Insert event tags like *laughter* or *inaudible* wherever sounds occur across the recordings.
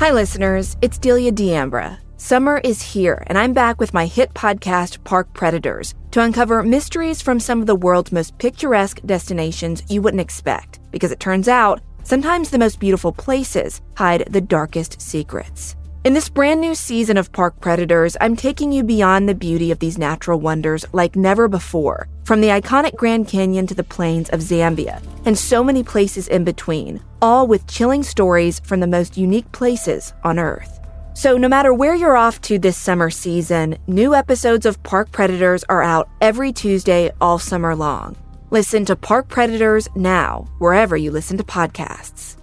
Hi, listeners. It's Delia D'Ambra. Summer is here, and I'm back with my hit podcast, Park Predators, to uncover mysteries from some of the world's most picturesque destinations you wouldn't expect. Because it turns out, sometimes the most beautiful places hide the darkest secrets. In this brand new season of Park Predators, I'm taking you beyond the beauty of these natural wonders like never before, from the iconic Grand Canyon to the plains of Zambia, and so many places in between, all with chilling stories from the most unique places on Earth. So, no matter where you're off to this summer season, new episodes of Park Predators are out every Tuesday all summer long. Listen to Park Predators now, wherever you listen to podcasts.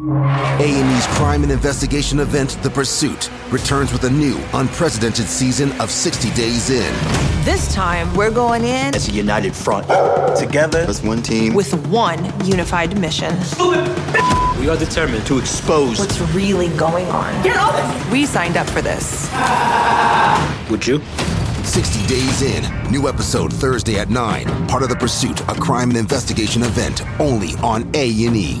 A&E's crime and investigation event, The Pursuit, returns with a new, unprecedented season of 60 Days In. This time, we're going in as a united front, together as one team, with one unified mission. We are determined to expose what's really going on. Get off! We signed up for this. Would you? 60 Days In. New episode Thursday at 9. Part of The Pursuit, a crime and investigation event only on A&E.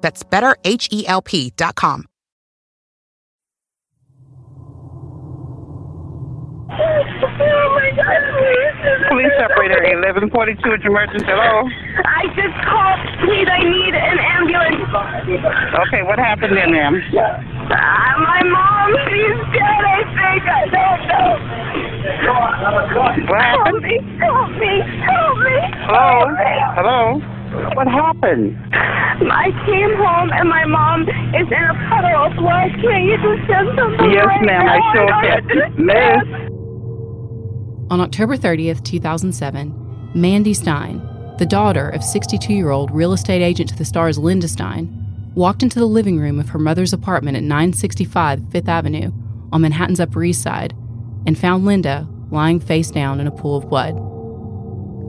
That's betterhelp.com. Oh my God, please. Police operator 1142 at emergency. Hello? I just called. Please, I need an ambulance. Okay, what happened then, ma'am? Uh, my mom, she's dead, I think. I don't know. What happened? Help me, help me, help me. Hello? Help me. Hello? What happened? I came home and my mom is in a puddle of blood. Can't you just send something Yes, right ma'am, now? I sure don't can. understand. *laughs* Miss? On October 30th, 2007, Mandy Stein, the daughter of 62 year old real estate agent to the stars Linda Stein, walked into the living room of her mother's apartment at 965 Fifth Avenue on Manhattan's Upper East Side and found Linda lying face down in a pool of blood.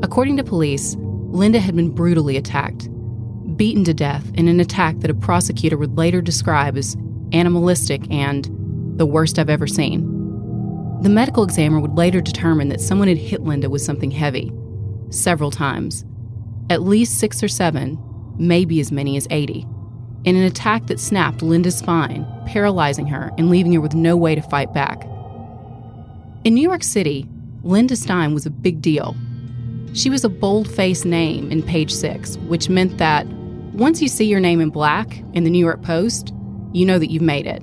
According to police, Linda had been brutally attacked, beaten to death in an attack that a prosecutor would later describe as animalistic and the worst I've ever seen. The medical examiner would later determine that someone had hit Linda with something heavy, several times, at least six or seven, maybe as many as 80, in an attack that snapped Linda's spine, paralyzing her and leaving her with no way to fight back. In New York City, Linda Stein was a big deal. She was a bold faced name in page six, which meant that once you see your name in black in the New York Post, you know that you've made it.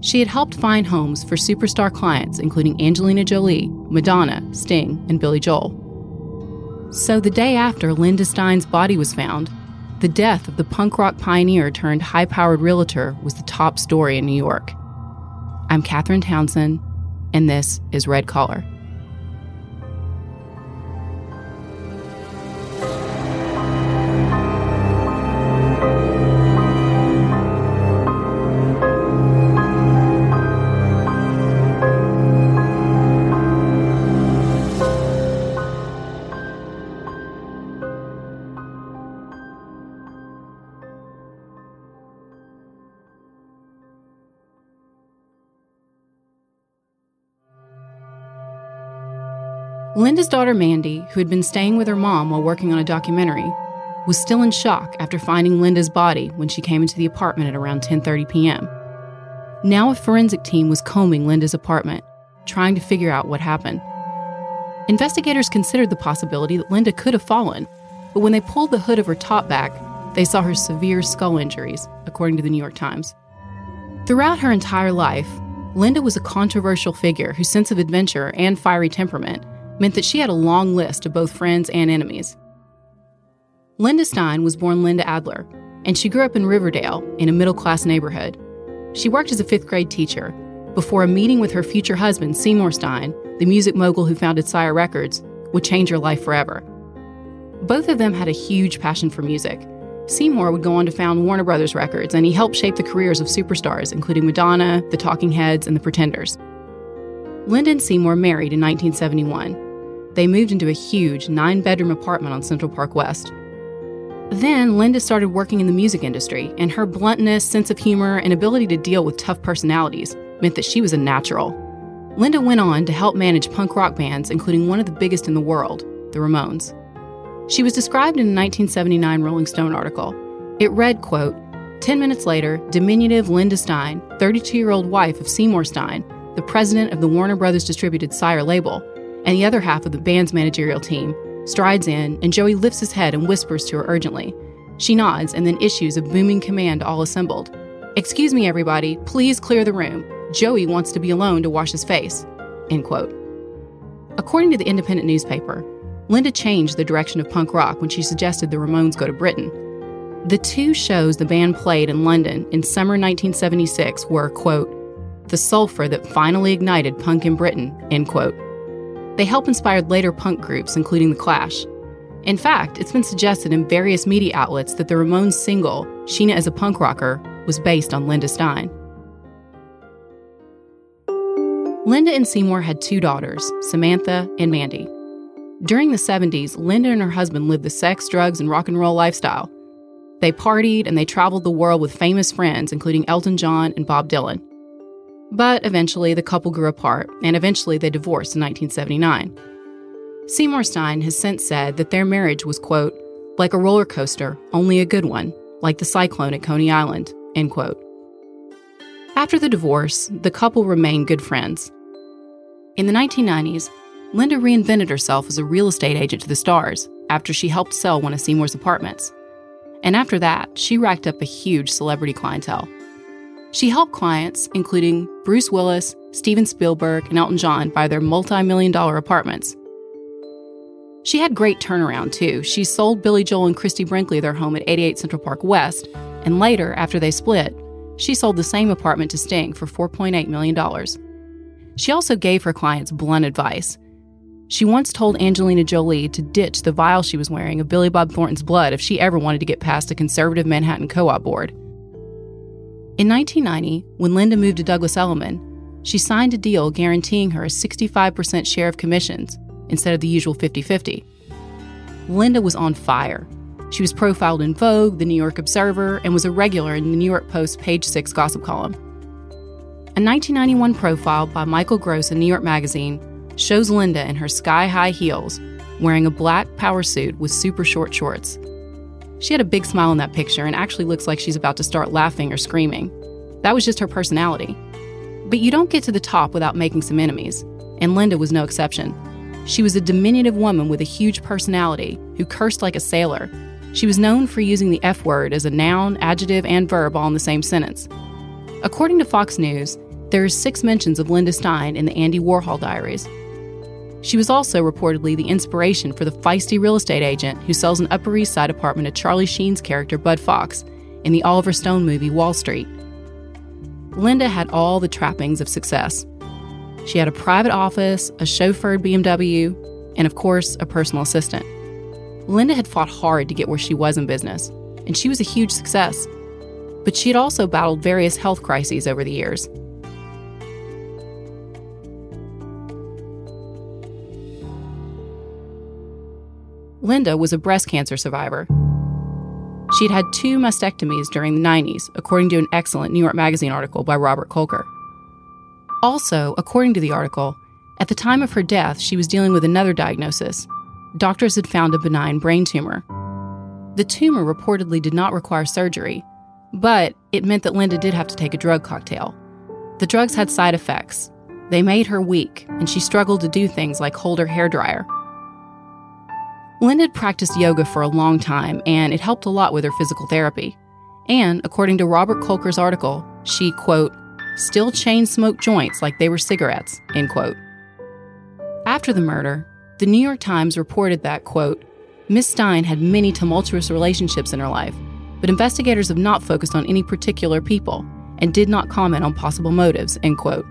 She had helped find homes for superstar clients, including Angelina Jolie, Madonna, Sting, and Billy Joel. So the day after Linda Stein's body was found, the death of the punk rock pioneer turned high powered realtor was the top story in New York. I'm Catherine Townsend, and this is Red Collar. Linda's daughter Mandy, who had been staying with her mom while working on a documentary, was still in shock after finding Linda's body when she came into the apartment at around 10:30 p.m. Now a forensic team was combing Linda's apartment, trying to figure out what happened. Investigators considered the possibility that Linda could have fallen, but when they pulled the hood of her top back, they saw her severe skull injuries, according to the New York Times. Throughout her entire life, Linda was a controversial figure whose sense of adventure and fiery temperament meant that she had a long list of both friends and enemies. Linda Stein was born Linda Adler, and she grew up in Riverdale in a middle class neighborhood. She worked as a fifth grade teacher before a meeting with her future husband, Seymour Stein, the music mogul who founded Sire Records, would change her life forever. Both of them had a huge passion for music, Seymour would go on to found Warner Brothers Records, and he helped shape the careers of superstars, including Madonna, the Talking Heads, and the Pretenders. Linda and Seymour married in 1971. They moved into a huge nine bedroom apartment on Central Park West. Then Linda started working in the music industry, and her bluntness, sense of humor, and ability to deal with tough personalities meant that she was a natural. Linda went on to help manage punk rock bands, including one of the biggest in the world, the Ramones. She was described in a 1979 Rolling Stone article. It read, quote, 10 minutes later, diminutive Linda Stein, 32 year old wife of Seymour Stein, the president of the Warner Brothers distributed Sire label, and the other half of the band's managerial team, strides in, and Joey lifts his head and whispers to her urgently. She nods and then issues a booming command all assembled Excuse me, everybody, please clear the room. Joey wants to be alone to wash his face. End quote. According to the independent newspaper, Linda changed the direction of punk rock when she suggested the Ramones go to Britain. The two shows the band played in London in summer 1976 were, quote, the sulfur that finally ignited punk in Britain, end quote. They helped inspire later punk groups, including The Clash. In fact, it's been suggested in various media outlets that the Ramones single, Sheena Is a Punk Rocker, was based on Linda Stein. Linda and Seymour had two daughters, Samantha and Mandy. During the 70s, Linda and her husband lived the sex, drugs, and rock and roll lifestyle. They partied and they traveled the world with famous friends, including Elton John and Bob Dylan. But eventually, the couple grew apart, and eventually they divorced in 1979. Seymour Stein has since said that their marriage was, quote, like a roller coaster, only a good one, like the cyclone at Coney Island, end quote. After the divorce, the couple remained good friends. In the 1990s, Linda reinvented herself as a real estate agent to the stars after she helped sell one of Seymour's apartments. And after that, she racked up a huge celebrity clientele. She helped clients, including Bruce Willis, Steven Spielberg, and Elton John, buy their multi million dollar apartments. She had great turnaround, too. She sold Billy Joel and Christie Brinkley their home at 88 Central Park West, and later, after they split, she sold the same apartment to Sting for $4.8 million. She also gave her clients blunt advice she once told Angelina Jolie to ditch the vial she was wearing of Billy Bob Thornton's blood if she ever wanted to get past a conservative Manhattan co op board. In 1990, when Linda moved to Douglas Elliman, she signed a deal guaranteeing her a 65% share of commissions instead of the usual 50 50. Linda was on fire. She was profiled in Vogue, The New York Observer, and was a regular in the New York Post page 6 gossip column. A 1991 profile by Michael Gross in New York Magazine shows Linda in her sky high heels, wearing a black power suit with super short shorts. She had a big smile in that picture and actually looks like she's about to start laughing or screaming. That was just her personality. But you don't get to the top without making some enemies, and Linda was no exception. She was a diminutive woman with a huge personality who cursed like a sailor. She was known for using the F word as a noun, adjective, and verb all in the same sentence. According to Fox News, there are six mentions of Linda Stein in the Andy Warhol diaries, she was also reportedly the inspiration for the feisty real estate agent who sells an Upper East Side apartment to Charlie Sheen's character Bud Fox in the Oliver Stone movie Wall Street. Linda had all the trappings of success. She had a private office, a chauffeured BMW, and of course, a personal assistant. Linda had fought hard to get where she was in business, and she was a huge success. But she had also battled various health crises over the years, Linda was a breast cancer survivor. She'd had two mastectomies during the 90s, according to an excellent New York Magazine article by Robert Kolker. Also, according to the article, at the time of her death, she was dealing with another diagnosis. Doctors had found a benign brain tumor. The tumor reportedly did not require surgery, but it meant that Linda did have to take a drug cocktail. The drugs had side effects. They made her weak, and she struggled to do things like hold her hair dryer. Linda had practiced yoga for a long time, and it helped a lot with her physical therapy. And according to Robert Kolker's article, she, quote, still chain smoked joints like they were cigarettes, end quote. After the murder, the New York Times reported that, quote, Miss Stein had many tumultuous relationships in her life, but investigators have not focused on any particular people and did not comment on possible motives, end quote.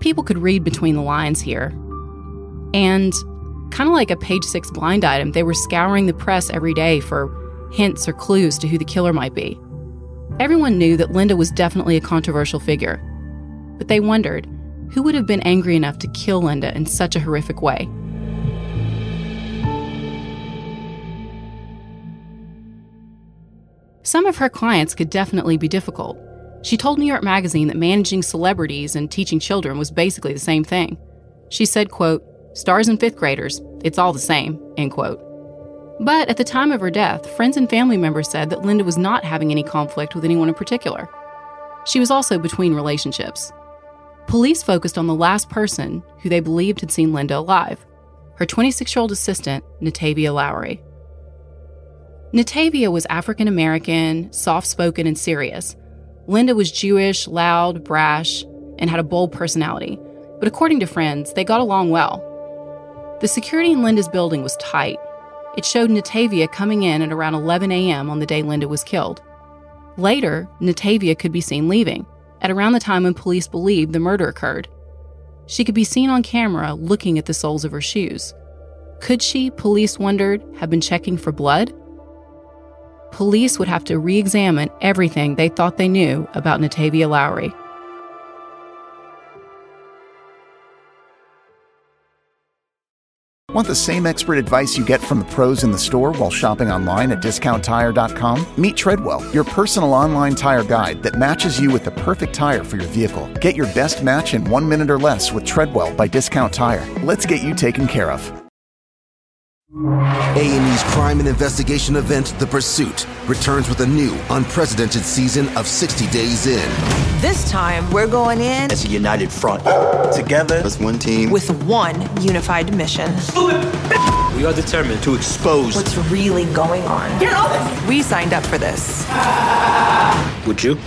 People could read between the lines here. And kind of like a page six blind item. They were scouring the press every day for hints or clues to who the killer might be. Everyone knew that Linda was definitely a controversial figure, but they wondered who would have been angry enough to kill Linda in such a horrific way. Some of her clients could definitely be difficult. She told New York Magazine that managing celebrities and teaching children was basically the same thing. She said, quote, stars and fifth graders, it's all the same, end quote. But at the time of her death, friends and family members said that Linda was not having any conflict with anyone in particular. She was also between relationships. Police focused on the last person who they believed had seen Linda alive her 26 year old assistant, Natavia Lowry. Natavia was African American, soft spoken, and serious. Linda was Jewish, loud, brash, and had a bold personality. But according to friends, they got along well. The security in Linda's building was tight. It showed Natavia coming in at around 11 a.m. on the day Linda was killed. Later, Natavia could be seen leaving, at around the time when police believed the murder occurred. She could be seen on camera looking at the soles of her shoes. Could she, police wondered, have been checking for blood? Police would have to re examine everything they thought they knew about Natavia Lowry. Want the same expert advice you get from the pros in the store while shopping online at discounttire.com? Meet Treadwell, your personal online tire guide that matches you with the perfect tire for your vehicle. Get your best match in one minute or less with Treadwell by Discount Tire. Let's get you taken care of. A&E's crime and investigation event, The Pursuit, returns with a new, unprecedented season of 60 Days In. This time, we're going in as a united front. Together as one team. with one unified mission. We are determined to expose. What's really going on? Get off! We signed up for this. Would you?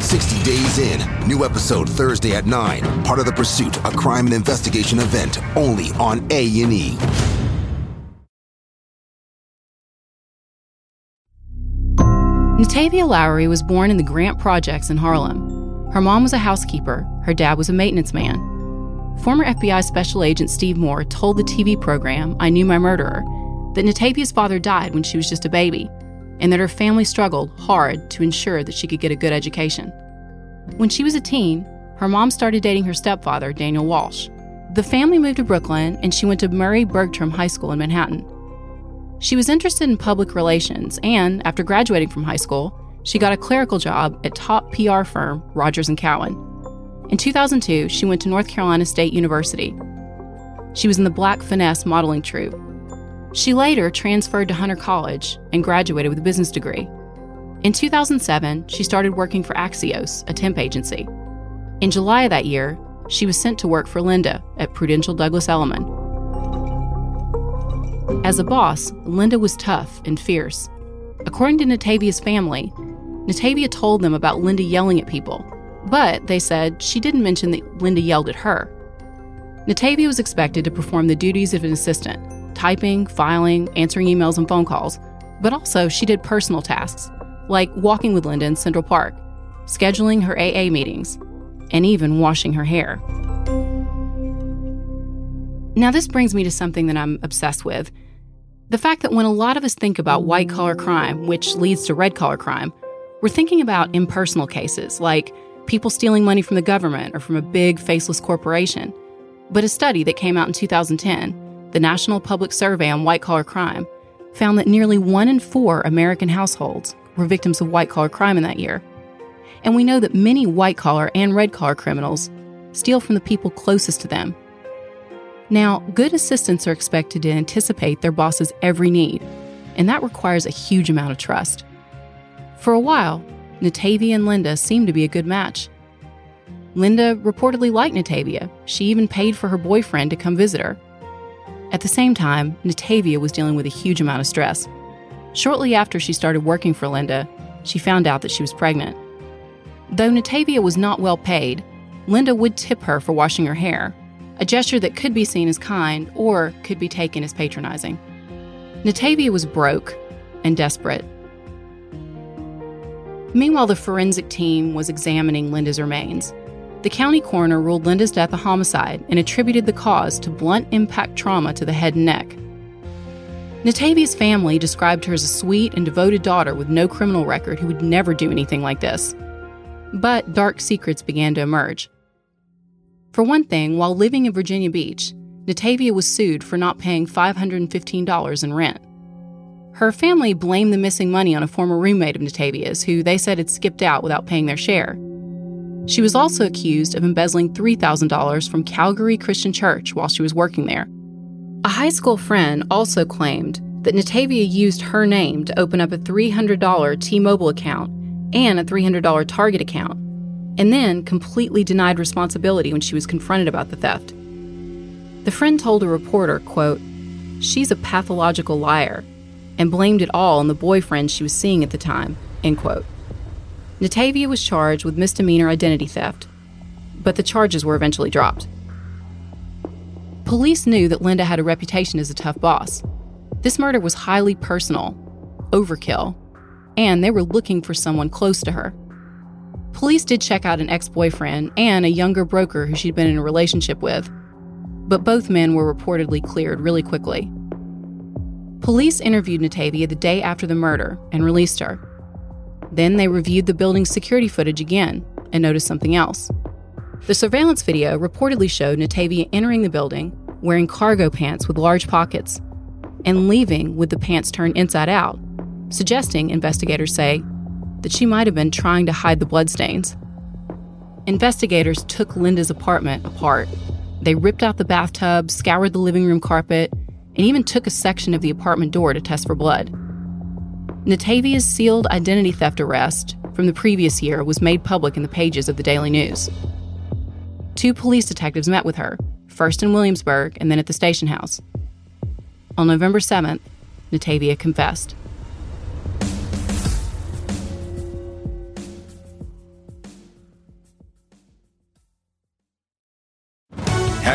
60 Days In. New episode Thursday at 9. Part of The Pursuit, a crime and investigation event only on A&E. Natavia Lowry was born in the Grant Projects in Harlem. Her mom was a housekeeper, her dad was a maintenance man. Former FBI Special Agent Steve Moore told the TV program I Knew My Murderer that Natavia's father died when she was just a baby, and that her family struggled hard to ensure that she could get a good education. When she was a teen, her mom started dating her stepfather, Daniel Walsh. The family moved to Brooklyn, and she went to Murry Bergtraum High School in Manhattan. She was interested in public relations, and after graduating from high school, she got a clerical job at top PR firm Rogers and Cowan. In 2002, she went to North Carolina State University. She was in the Black Finesse modeling troupe. She later transferred to Hunter College and graduated with a business degree. In 2007, she started working for Axios, a temp agency. In July of that year, she was sent to work for Linda at Prudential Douglas Elliman. As a boss, Linda was tough and fierce. According to Natavia's family, Natavia told them about Linda yelling at people, but they said she didn't mention that Linda yelled at her. Natavia was expected to perform the duties of an assistant typing, filing, answering emails and phone calls, but also she did personal tasks, like walking with Linda in Central Park, scheduling her AA meetings, and even washing her hair. Now, this brings me to something that I'm obsessed with the fact that when a lot of us think about white collar crime, which leads to red collar crime, we're thinking about impersonal cases like people stealing money from the government or from a big faceless corporation. But a study that came out in 2010, the National Public Survey on White Collar Crime, found that nearly one in four American households were victims of white collar crime in that year. And we know that many white collar and red collar criminals steal from the people closest to them now, good assistants are expected to anticipate their boss's every need, and that requires a huge amount of trust. For a while, Natavia and Linda seemed to be a good match. Linda reportedly liked Natavia. She even paid for her boyfriend to come visit her. At the same time, Natavia was dealing with a huge amount of stress. Shortly after she started working for Linda, she found out that she was pregnant. Though Natavia was not well paid, Linda would tip her for washing her hair, a gesture that could be seen as kind or could be taken as patronizing. Natavia was broke and desperate. Meanwhile, the forensic team was examining Linda's remains. The county coroner ruled Linda's death a homicide and attributed the cause to blunt impact trauma to the head and neck. Natavia's family described her as a sweet and devoted daughter with no criminal record who would never do anything like this. But dark secrets began to emerge. For one thing, while living in Virginia Beach, Natavia was sued for not paying $515 in rent. Her family blamed the missing money on a former roommate of Natavia's, who they said had skipped out without paying their share. She was also accused of embezzling $3,000 from Calvary Christian Church while she was working there. A high school friend also claimed that Natavia used her name to open up a $300 T Mobile account and a $300 Target account, and then completely denied responsibility when she was confronted about the theft. The friend told a reporter, quote, She's a pathological liar, and blamed it all on the boyfriend she was seeing at the time, end quote. Natavia was charged with misdemeanor identity theft, but the charges were eventually dropped. Police knew that Linda had a reputation as a tough boss. This murder was highly personal, overkill, and they were looking for someone close to her. Police did check out an ex boyfriend and a younger broker who she'd been in a relationship with, but both men were reportedly cleared really quickly. Police interviewed Natavia the day after the murder and released her. Then they reviewed the building's security footage again and noticed something else. The surveillance video reportedly showed Natavia entering the building wearing cargo pants with large pockets and leaving with the pants turned inside out, suggesting, investigators say, that she might have been trying to hide the bloodstains. Investigators took Linda's apartment apart. They ripped out the bathtub, scoured the living room carpet, and even took a section of the apartment door to test for blood. Natavia's sealed identity theft arrest from the previous year was made public in the pages of the Daily News. Two police detectives met with her, first in Williamsburg and then at the station house. On November 7th, Natavia confessed.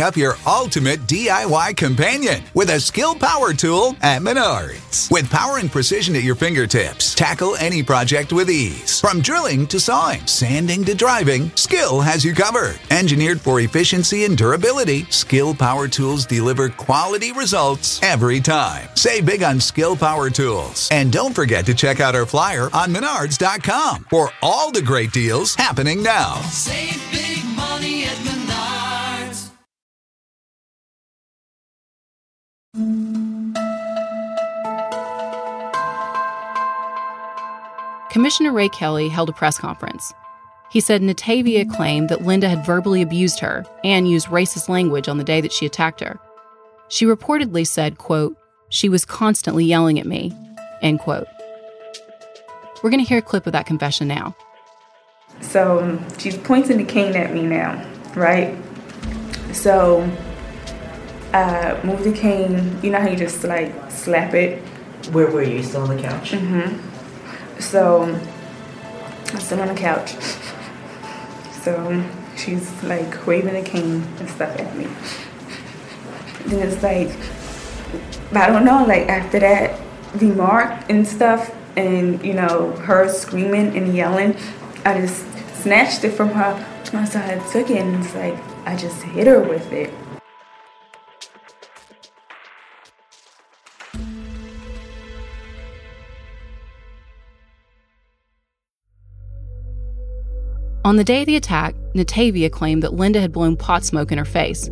Up your ultimate DIY companion with a Skil power tool at Menards. With power and precision at your fingertips, tackle any project with ease. From drilling to sawing, sanding to driving, Skil has you covered. Engineered for efficiency and durability, Skil Power Tools deliver quality results every time. Save big on Skil Power Tools. And don't forget to check out our flyer on menards.com for all the great deals happening now. Save big Commissioner Ray Kelly held a press conference. He said Natavia claimed that Linda had verbally abused her and used racist language on the day that she attacked her. She reportedly said, quote, she was constantly yelling at me, end quote. We're going to hear a clip of that confession now. So um, she's pointing the cane at me now, right? So uh, move the cane. You know how you just like slap it. Where were you? Still on the couch? Mm-hmm. So I'm still on the couch. *laughs* So she's like waving a cane and stuff at me. Then it's like, I don't know. Like after that the mark and stuff, and you know her screaming and yelling, I just snatched it from her. So I took it and it's like I just hit her with it. On the day of the attack, Natavia claimed that Linda had blown pot smoke in her face.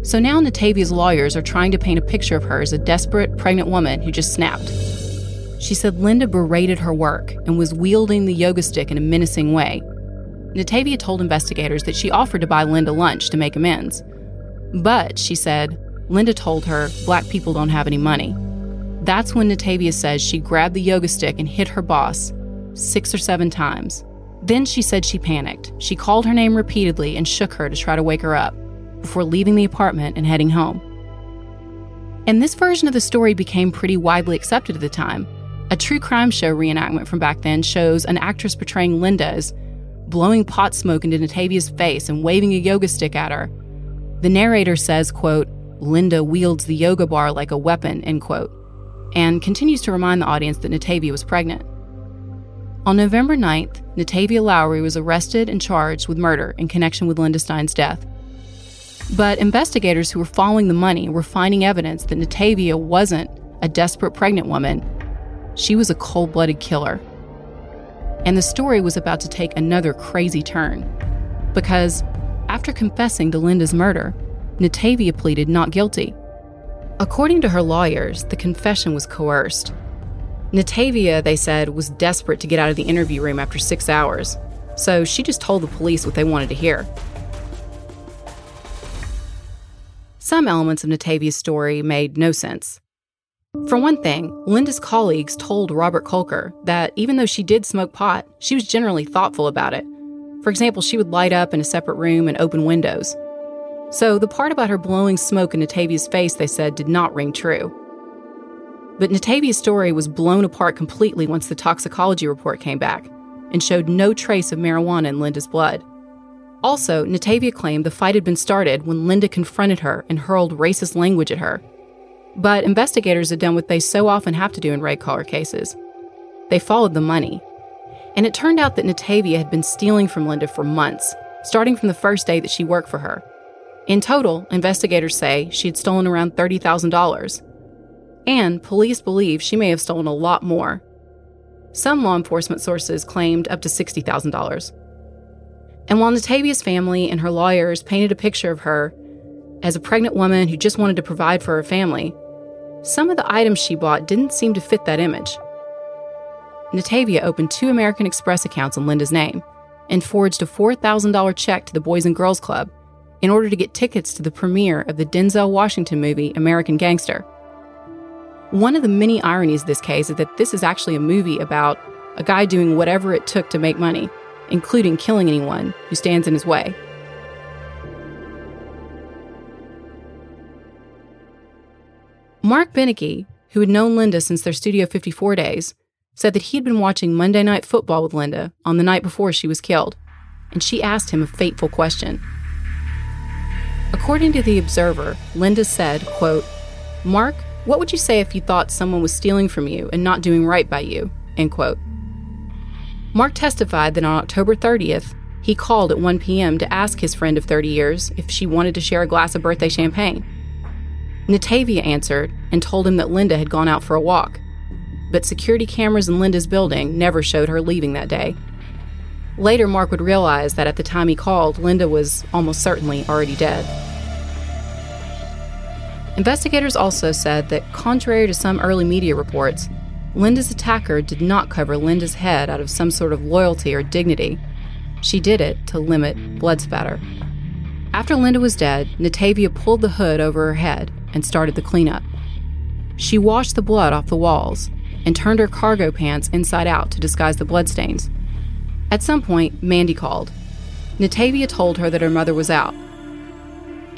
So now Natavia's lawyers are trying to paint a picture of her as a desperate, pregnant woman who just snapped. She said Linda berated her work and was wielding the yoga stick in a menacing way. Natavia told investigators that she offered to buy Linda lunch to make amends. But, she said, Linda told her black people don't have any money. That's when Natavia says she grabbed the yoga stick and hit her boss six or seven times. Then she said she panicked. She called her name repeatedly and shook her to try to wake her up before leaving the apartment and heading home. And this version of the story became pretty widely accepted at the time. A true crime show reenactment from back then shows an actress portraying Linda as blowing pot smoke into Natavia's face and waving a yoga stick at her. The narrator says, quote, Linda wields the yoga bar like a weapon, end quote, and continues to remind the audience that Natavia was pregnant. On November 9th, Natavia Lowry was arrested and charged with murder in connection with Linda Stein's death. But investigators who were following the money were finding evidence that Natavia wasn't a desperate pregnant woman. She was a cold blooded killer. And the story was about to take another crazy turn. Because after confessing to Linda's murder, Natavia pleaded not guilty. According to her lawyers, the confession was coerced. Natavia, they said, was desperate to get out of the interview room after six hours, so she just told the police what they wanted to hear. Some elements of Natavia's story made no sense. For one thing, Linda's colleagues told Robert Kolker that even though she did smoke pot, she was generally thoughtful about it. For example, she would light up in a separate room and open windows. So the part about her blowing smoke in Natavia's face, they said, did not ring true. But Natavia's story was blown apart completely once the toxicology report came back and showed no trace of marijuana in Linda's blood. Also, Natavia claimed the fight had been started when Linda confronted her and hurled racist language at her. But investigators had done what they so often have to do in red collar cases they followed the money. And it turned out that Natavia had been stealing from Linda for months, starting from the first day that she worked for her. In total, investigators say she had stolen around $30,000. And police believe she may have stolen a lot more. Some law enforcement sources claimed up to $60,000. And while Natavia's family and her lawyers painted a picture of her as a pregnant woman who just wanted to provide for her family, some of the items she bought didn't seem to fit that image. Natavia opened two American Express accounts in Linda's name and forged a $4,000 check to the Boys and Girls Club in order to get tickets to the premiere of the Denzel Washington movie American Gangster. One of the many ironies of this case is that this is actually a movie about a guy doing whatever it took to make money, including killing anyone who stands in his way. Mark Benecke, who had known Linda since their Studio 54 days, said that he'd been watching Monday Night Football with Linda on the night before she was killed, and she asked him a fateful question. According to The Observer, Linda said, quote, Mark, what would you say if you thought someone was stealing from you and not doing right by you? End quote. Mark testified that on October 30th, he called at 1 p.m. to ask his friend of 30 years if she wanted to share a glass of birthday champagne. Natavia answered and told him that Linda had gone out for a walk, but security cameras in Linda's building never showed her leaving that day. Later, Mark would realize that at the time he called, Linda was almost certainly already dead. Investigators also said that, contrary to some early media reports, Linda's attacker did not cover Linda's head out of some sort of loyalty or dignity. She did it to limit blood spatter. After Linda was dead, Natavia pulled the hood over her head and started the cleanup. She washed the blood off the walls and turned her cargo pants inside out to disguise the bloodstains. At some point, Mandy called. Natavia told her that her mother was out.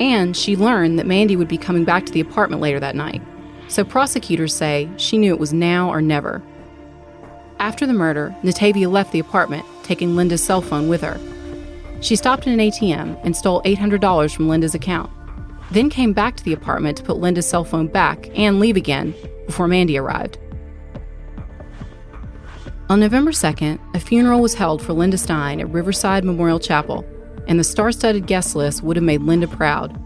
And she learned that Mandy would be coming back to the apartment later that night. So prosecutors say she knew it was now or never. After the murder, Natavia left the apartment, taking Linda's cell phone with her. She stopped at an ATM and stole $800 from Linda's account then came back to the apartment to put Linda's cell phone back and leave again before Mandy arrived. On November 2nd, a funeral was held for Linda Stein at Riverside Memorial Chapel, and the star studded guest list would have made Linda proud.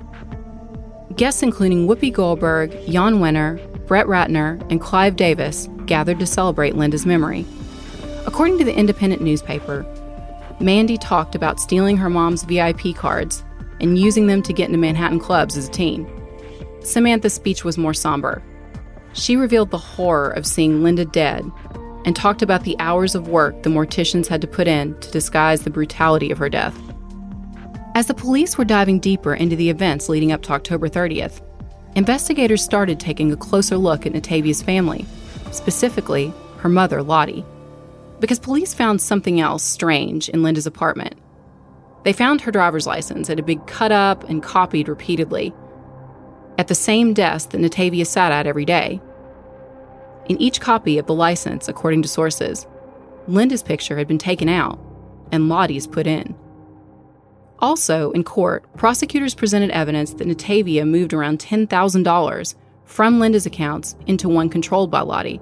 Guests including Whoopi Goldberg, Jan Wenner, Brett Ratner, and Clive Davis gathered to celebrate Linda's memory. According to the Independent newspaper, Mandy talked about stealing her mom's VIP cards and using them to get into Manhattan clubs as a teen. Samantha's speech was more somber. She revealed the horror of seeing Linda dead and talked about the hours of work the morticians had to put in to disguise the brutality of her death. As the police were diving deeper into the events leading up to October 30th, investigators started taking a closer look at Natavia's family, specifically her mother, Lottie, because police found something else strange in Linda's apartment. They found her driver's license. It had been cut up and copied repeatedly. at the same desk that Natavia sat at every day. In each copy of the license, according to sources, Linda's picture had been taken out and Lottie's put in. Also, in court, prosecutors presented evidence that Natavia moved around $10,000 from Linda's accounts into one controlled by Lottie.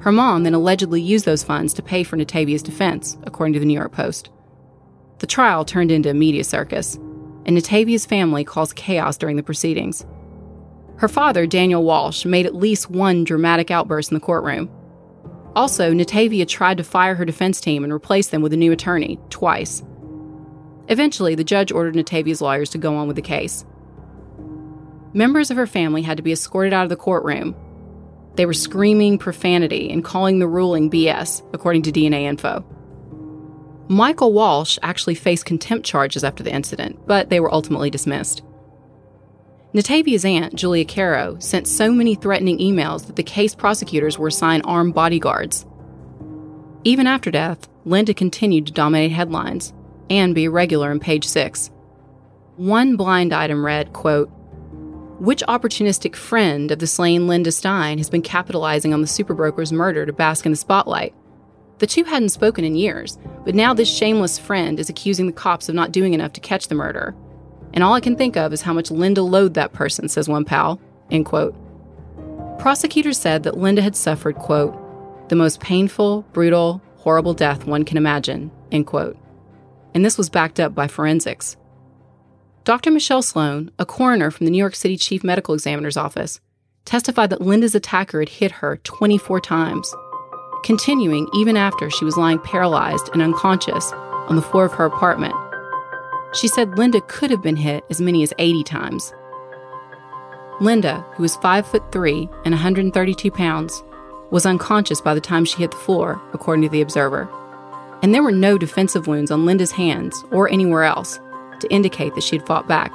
Her mom then allegedly used those funds to pay for Natavia's defense, according to the New York Post. The trial turned into a media circus, and Natavia's family caused chaos during the proceedings. Her father, Daniel Walsh, made at least one dramatic outburst in the courtroom. Also, Natavia tried to fire her defense team and replace them with a new attorney, twice. Eventually, the judge ordered Natavia's lawyers to go on with the case. Members of her family had to be escorted out of the courtroom. They were screaming profanity and calling the ruling BS, according to DNA info. Michael Walsh actually faced contempt charges after the incident, but they were ultimately dismissed. Natavia's aunt, Julia Caro, sent so many threatening emails that the case prosecutors were assigned armed bodyguards. Even after death, Linda continued to dominate headlines and be regular in page 6. One blind item read, quote, which opportunistic friend of the slain Linda Stein has been capitalizing on the superbroker's murder to bask in the spotlight? The two hadn't spoken in years, but now this shameless friend is accusing the cops of not doing enough to catch the murderer. And all I can think of is how much Linda loathed that person, says one pal. End quote. Prosecutors said that Linda had suffered, quote, the most painful, brutal, horrible death one can imagine, end quote. And this was backed up by forensics. Dr. Michelle Sloan, a coroner from the New York City Chief Medical Examiner's Office, testified that Linda's attacker had hit her 24 times, continuing even after she was lying paralyzed and unconscious on the floor of her apartment. She said Linda could have been hit as many as 80 times. Linda, who was 5 foot 3 and 132 pounds, was unconscious by the time she hit the floor, according to the Observer. And there were no defensive wounds on Linda's hands or anywhere else to indicate that she had fought back.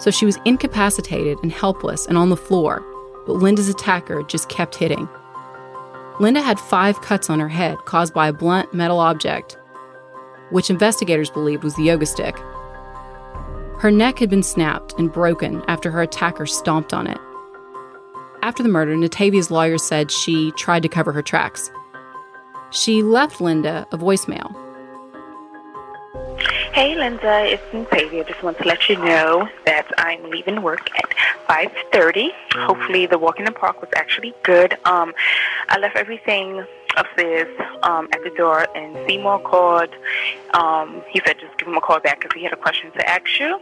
So she was incapacitated and helpless and on the floor, but Linda's attacker just kept hitting. Linda had five cuts on her head caused by a blunt metal object, which investigators believed was the yoga stick. Her neck had been snapped and broken after her attacker stomped on it. After the murder, Natavia's lawyer said she tried to cover her tracks. She left Linda a voicemail Hey, Linda, it's Cynthia. Just want to let you know that I'm leaving work at 5.30. Hopefully the walk in the park was actually good. Um, I left everything upstairs um, at the door, and Seymour called. Um, he said just give him a call back because he had a question to ask you.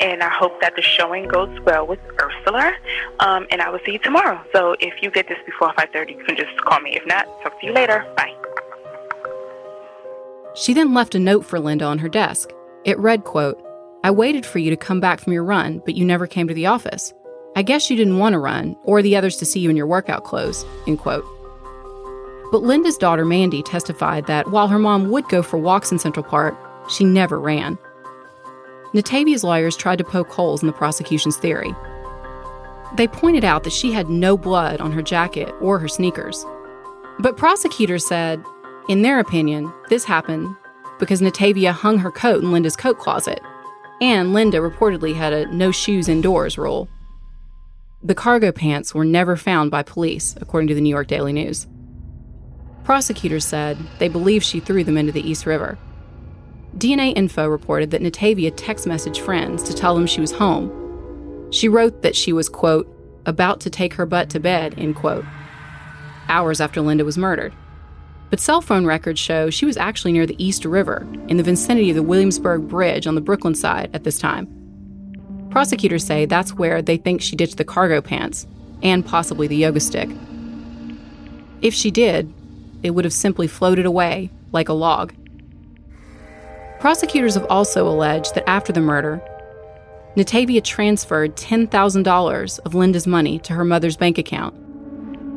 And I hope that the showing goes well with Ursula. Um, and I will see you tomorrow. So if you get this before 5.30, you can just call me. If not, talk to you later. Bye. She then left a note for Linda on her desk. It read, quote, I waited for you to come back from your run, but you never came to the office. I guess you didn't want to run, or the others to see you in your workout clothes, end quote. But Linda's daughter Mandy testified that while her mom would go for walks in Central Park, she never ran. Natavia's lawyers tried to poke holes in the prosecution's theory. They pointed out that she had no blood on her jacket or her sneakers. But prosecutors said in their opinion, this happened because Natavia hung her coat in Linda's coat closet, and Linda reportedly had a no shoes indoors rule. The cargo pants were never found by police, according to the New York Daily News. Prosecutors said they believe she threw them into the East River. DNA Info reported that Natavia text messaged friends to tell them she was home. She wrote that she was, quote, about to take her butt to bed, end quote, hours after Linda was murdered. But cell phone records show she was actually near the East River, in the vicinity of the Williamsburg Bridge on the Brooklyn side at this time. Prosecutors say that's where they think she ditched the cargo pants and possibly the yoga stick. If she did, it would have simply floated away like a log. Prosecutors have also alleged that after the murder, Natavia transferred $10,000 of Linda's money to her mother's bank account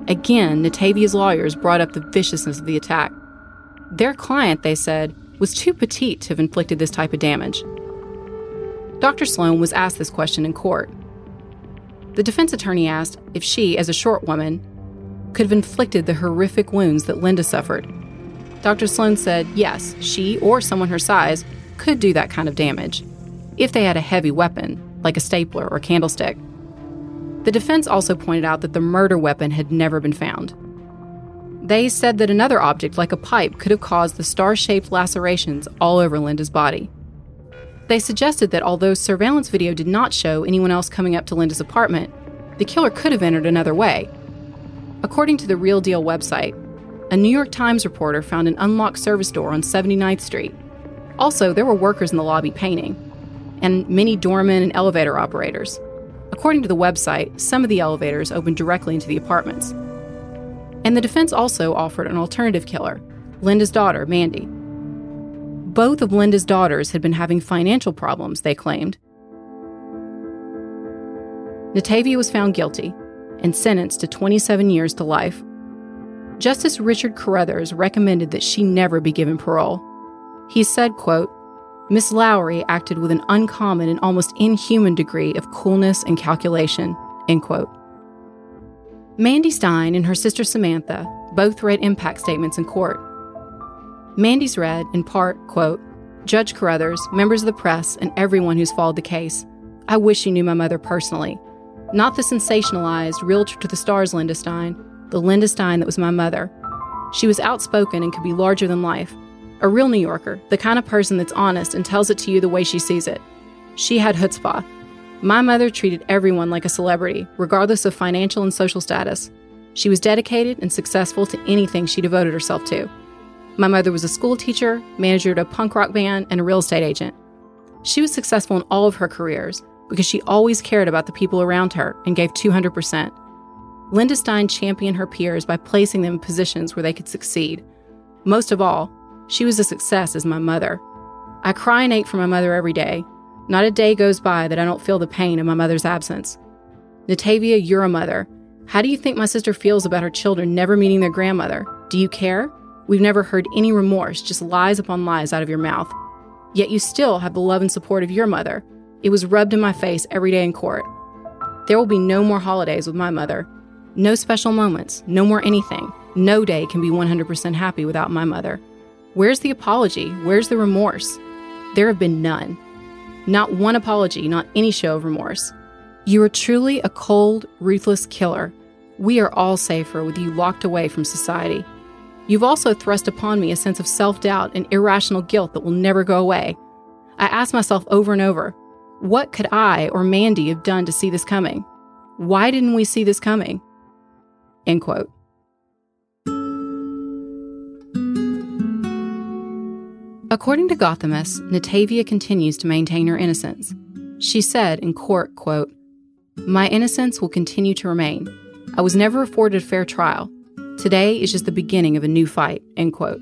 Again, Natavia's lawyers brought up the viciousness of the attack. Their client, they said, was too petite to have inflicted this type of damage. Dr. Sloan was asked this question in court. The defense attorney asked if she, as a short woman, could have inflicted the horrific wounds that Linda suffered. Dr. Sloan said yes, she or someone her size could do that kind of damage if they had a heavy weapon, like a stapler or candlestick. The defense also pointed out that the murder weapon had never been found. They said that another object, like a pipe, could have caused the star shaped lacerations all over Linda's body. They suggested that although surveillance video did not show anyone else coming up to Linda's apartment, the killer could have entered another way. According to the Real Deal website, a New York Times reporter found an unlocked service door on 79th Street. Also, there were workers in the lobby painting, and many doormen and elevator operators. According to the website, some of the elevators opened directly into the apartments. And the defense also offered an alternative killer, Linda's daughter, Mandy. Both of Linda's daughters had been having financial problems, they claimed. Natavia was found guilty and sentenced to 27 years to life. Justice Richard Carruthers recommended that she never be given parole. He said, quote, Miss Lowery acted with an uncommon and almost inhuman degree of coolness and calculation, end quote. Mandy Stein and her sister Samantha both read impact statements in court. Mandy's read, in part, quote, Judge Carruthers, members of the press, and everyone who's followed the case, I wish you knew my mother personally. Not the sensationalized, realtor to the stars Linda Stein, the Linda Stein that was my mother. She was outspoken and could be larger than life. A real New Yorker, the kind of person that's honest and tells it to you the way she sees it. She had chutzpah, my mother treated everyone like a celebrity, regardless of financial and social status. She was dedicated and successful to anything she devoted herself to. My mother was a school teacher, manager at a punk rock band, and a real estate agent. She was successful in all of her careers because she always cared about the people around her and gave 200%. Linda Stein championed her peers by placing them in positions where they could succeed. Most of all, she was a success as my mother. I cry and ache for my mother every day, not a day goes by that I don't feel the pain of my mother's absence. Natavia, you're a mother. How do you think my sister feels about her children never meeting their grandmother? Do you care? We've never heard any remorse, just lies upon lies out of your mouth. Yet you still have the love and support of your mother. It was rubbed in my face every day in court. There will be no more holidays with my mother. No special moments, no more anything. No day can be 100% happy without my mother. Where's the apology? Where's the remorse? There have been none. Not one apology, not any show of remorse. You are truly a cold, ruthless killer. We are all safer with you locked away from society. You've also thrust upon me a sense of self doubt and irrational guilt that will never go away. I ask myself over and over what could I or Mandy have done to see this coming? Why didn't we see this coming? End quote. According to Gothamist, Natavia continues to maintain her innocence. She said in court, quote, My innocence will continue to remain. I was never afforded a fair trial. Today is just the beginning of a new fight, end quote.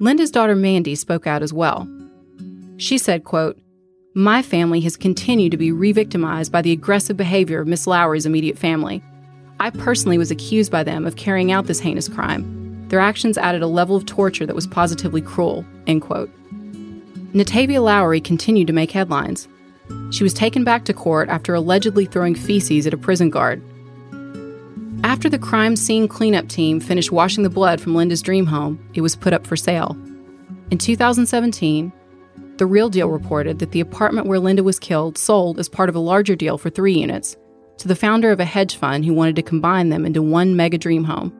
Linda's daughter Mandy spoke out as well. She said, quote, My family has continued to be re-victimized by the aggressive behavior of Miss Lowery's immediate family. I personally was accused by them of carrying out this heinous crime. Their actions added a level of torture that was positively cruel. End quote. Natavia Lowry continued to make headlines. She was taken back to court after allegedly throwing feces at a prison guard. After the crime scene cleanup team finished washing the blood from Linda's dream home, it was put up for sale. In 2017, The Real Deal reported that the apartment where Linda was killed sold as part of a larger deal for three units to the founder of a hedge fund who wanted to combine them into one mega dream home.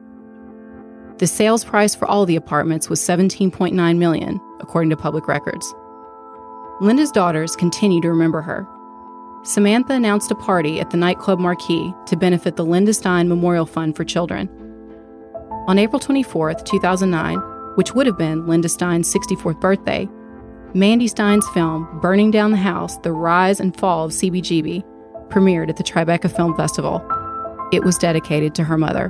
The sales price for all the apartments was 17.9 million, according to public records. Linda's daughters continue to remember her. Samantha announced a party at the nightclub Marquee to benefit the Linda Stein Memorial Fund for Children. On April 24, 2009, which would have been Linda Stein's 64th birthday, Mandy Stein's film Burning Down the House The Rise and Fall of CBGB premiered at the Tribeca Film Festival. It was dedicated to her mother.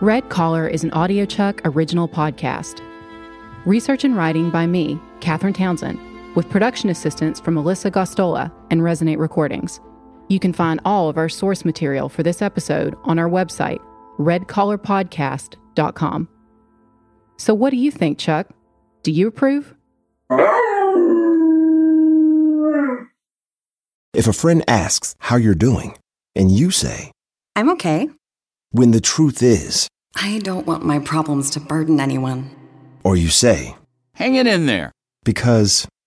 Red Collar is an audiochuck original podcast. Research and writing by me, Catherine Townsend, with production assistance from Melissa Gostola and Resonate Recordings. You can find all of our source material for this episode on our website, redcollarpodcast.com. So, what do you think, Chuck? Do you approve? If a friend asks how you're doing, and you say, I'm okay. When the truth is, I don't want my problems to burden anyone. or you say, Hang it in there. because,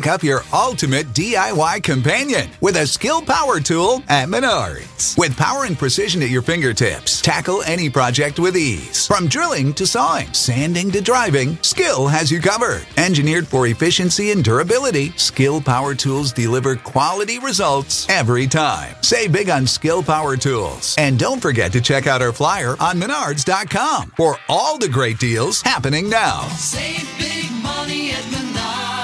Pick up your ultimate DIY companion with a Skil power tool at Menards. With power and precision at your fingertips, tackle any project with ease. From drilling to sawing, sanding to driving, Skil has you covered. Engineered for efficiency and durability, Skil Power Tools deliver quality results every time. Save big on Skil Power Tools. And don't forget to check out our flyer on menards.com for all the great deals happening now. Save big money at Menards.